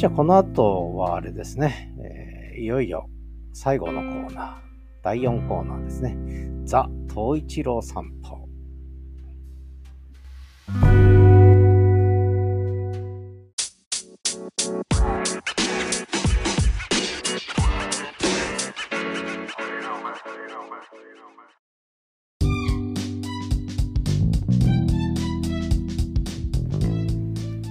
じゃあこの後はあれですね、えー、いよいよ最後のコーナー、第4コーナーですね。ザ・東一郎散歩。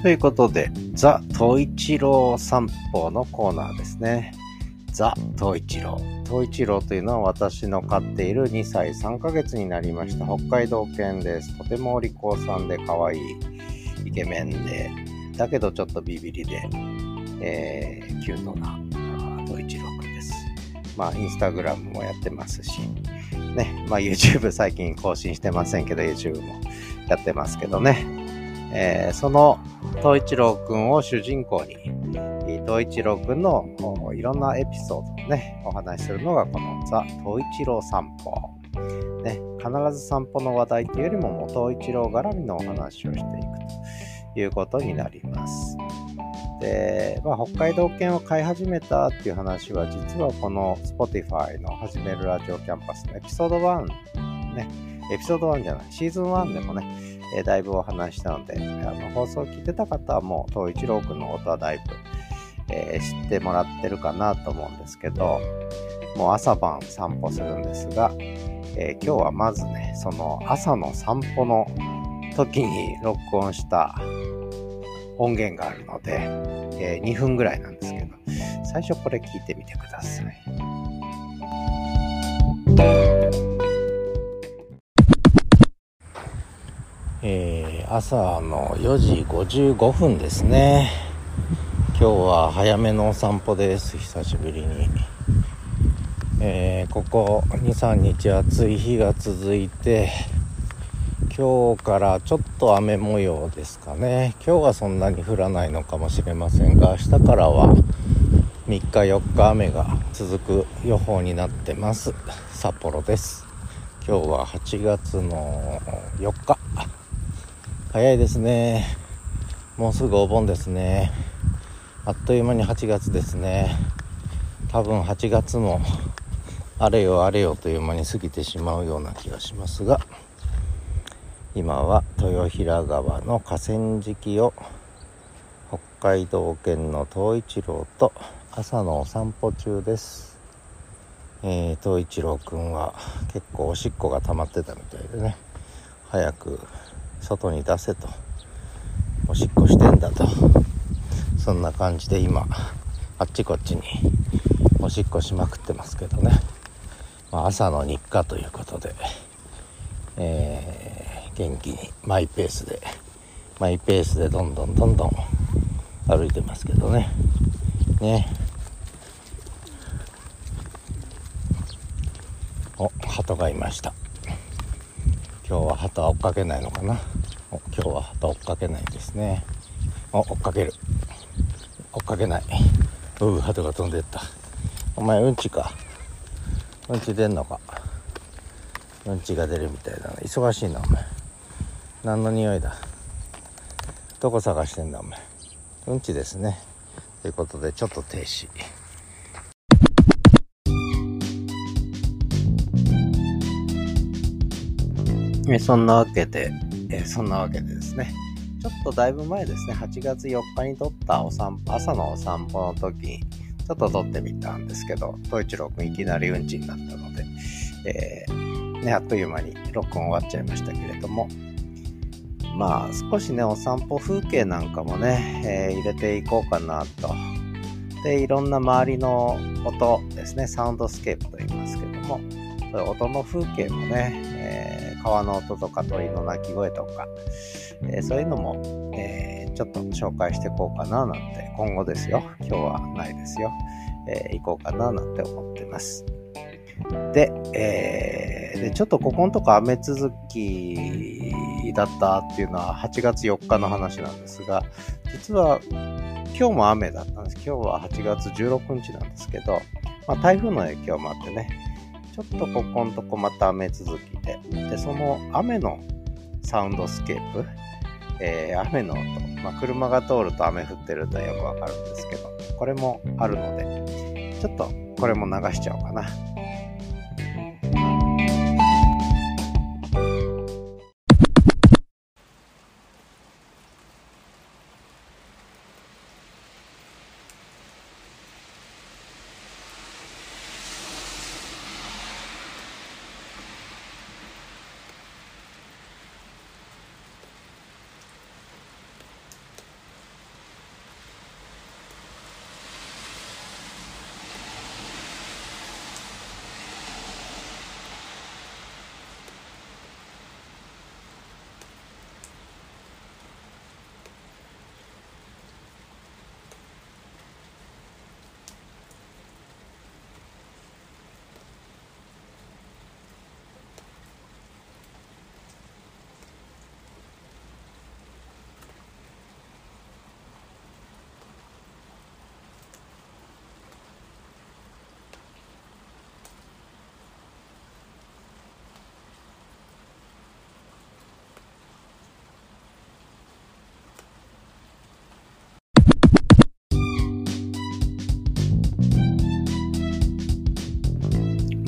ということで、ザ・東一郎散歩のコーナーですね。ザ・東一郎。東一郎というのは私の飼っている2歳3ヶ月になりました北海道犬です。とてもお利口さんで可愛いイケメンで、だけどちょっとビビリで、えー、キュートな東一郎くんです。まあ、インスタグラムもやってますし、ね、まあ YouTube 最近更新してませんけど、YouTube もやってますけどね。えー、その東一郎くんを主人公に、東一郎くんのいろんなエピソードをね、お話しするのがこのザ・東一郎散歩。ね、必ず散歩の話題というよりも、もう東一郎絡みのお話をしていくということになります。で、まあ、北海道犬を飼い始めたっていう話は、実はこの Spotify の始めるラジオキャンパスのエピソード1、ね、エピソード1じゃない、シーズン1でもね、えー、だいぶお話したので、あの放送を聞いてた方はもう、東一郎くんのことはだいぶ、えー、知ってもらってるかなと思うんですけど、もう朝晩散歩するんですが、えー、今日はまずね、その朝の散歩の時に録音した音源があるので、えー、2分ぐらいなんですけど、最初これ聞いてみてください。朝の4時55分ですね。今日は早めのお散歩です。久しぶりに、えー、ここ23日暑い日が続いて今日からちょっと雨模様ですかね。今日はそんなに降らないのかもしれませんが明日からは3日4日雨が続く予報になってます。札幌です。今日は8月の4日。早いですね。もうすぐお盆ですね。あっという間に8月ですね。多分8月もあれよあれよという間に過ぎてしまうような気がしますが今は豊平川の河川敷を北海道犬の東一郎と朝のお散歩中です、えー、東一郎くんは結構おしっこが溜まってたみたいでね。早く外に出せと。おしっこしてんだと。そんな感じで今あっちこっちにおしっこしまくってますけどね、まあ、朝の日課ということで、えー、元気にマイペースでマイペースでどんどんどんどん歩いてますけどね。ね。お鳩がいました。今日は旗追っかけないのかな？今日は旗追っかけないですね。お追っかける。追っかけない。うう鳩が飛んでった。お前うんちか？うんち出んのか？うんちが出るみたいだな。忙しいなお前。何の匂いだ？どこ探してんだお前？うんちですね。ということでちょっと停止。えそんなわけで、えそんなわけでですね、ちょっとだいぶ前ですね、8月4日に撮ったお散歩、朝のお散歩の時に、ちょっと撮ってみたんですけど、東一郎くんいきなりうんちになったので、えー、ね、あっという間に録音終わっちゃいましたけれども、まあ少しね、お散歩風景なんかもね、えー、入れていこうかなと。で、いろんな周りの音ですね、サウンドスケープと言いますけども、音の風景もね、川の音とか鳥の鳴き声とか、えー、そういうのも、えー、ちょっと紹介していこうかななんて、今後ですよ。今日はないですよ。え行こうかななんて思ってます。で、えー、でちょっとここのとこ雨続きだったっていうのは8月4日の話なんですが、実は今日も雨だったんです。今日は8月16日なんですけど、まあ、台風の影響もあってね、ちょっとここんとこまた雨続きで、で、その雨のサウンドスケープ、えー、雨の音、まあ、車が通ると雨降ってるとはよくわかるんですけど、これもあるので、ちょっとこれも流しちゃおうかな。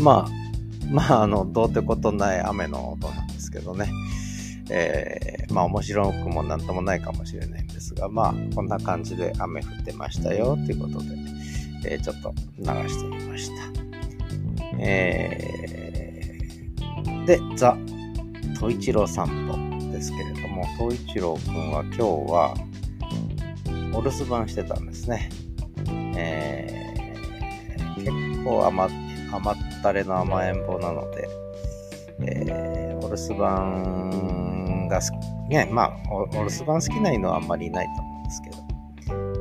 まあ、まあ、あの、どうってことない雨の音なんですけどね。えー、まあ面白くもなんともないかもしれないんですが、まあこんな感じで雨降ってましたよということで、えー、ちょっと流してみました。えー、で、ザ・トイチロー散歩ですけれども、トイチローくんは今日はお留守番してたんですね。えー、結構余甘ったれの甘えん坊なので、えー、お留守番が好き、ね、まあお、お留守番好きな犬はあんまりいないと思うんですけど、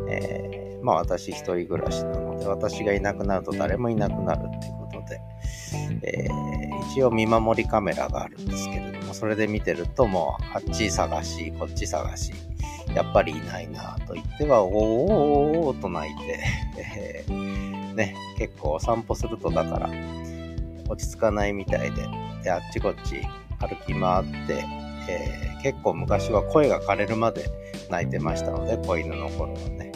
えー、まあ私一人暮らしなので、私がいなくなると誰もいなくなるっていうことで、えー、一応見守りカメラがあるんですけれども、それで見てるともう、あっち探し、こっち探し、やっぱりいないなと言っては、おーおーと泣いて、えー、ね、結構お散歩するとだから、落ち着かないみたいで、で、あっちこっち歩き回って、えー、結構昔は声が枯れるまで泣いてましたので、子犬の頃はね。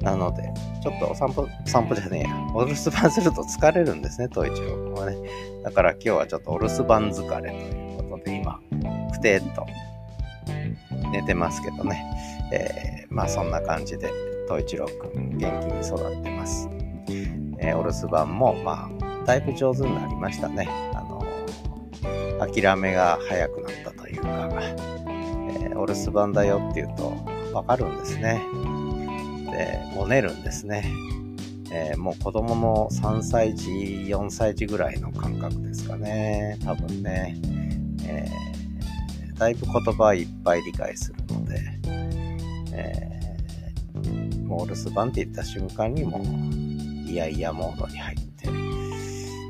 なので、ちょっとお散歩、散歩じゃねえや。お留守番すると疲れるんですね、統一郎君はね。だから今日はちょっとお留守番疲れということで、今、くてっと寝てますけどね。えー、まあそんな感じで、統一郎くん元気に育ってます。えー、お留守番も、まあ、だいぶ上手になりましたね。あの、諦めが早くなったというか、えー、お留守番だよって言うと、わかるんですね。で、ごねるんですね。えー、もう子供の3歳児、4歳児ぐらいの感覚ですかね。多分ね。えー、だいぶ言葉いっぱい理解するので、えー、もうお留守番って言った瞬間にもいやいやモードに入って、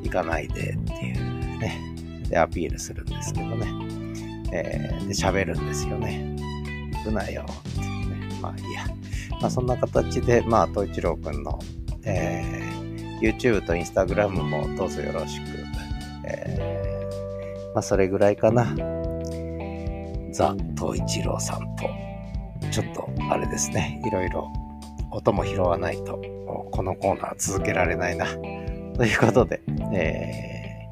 行かないでっていうね、で、アピールするんですけどね。えー、で、喋るんですよね。行くなよってね。まあいいや。まあそんな形で、まあ、東一郎くんの、えー、YouTube と Instagram もどうぞよろしく。えー、まあそれぐらいかな。ザ・東一郎散歩。ちょっと、あれですね。いろいろ音も拾わないと、このコーナー続けられないな。ということで、え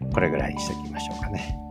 ー、これぐらいにしときましょうかね。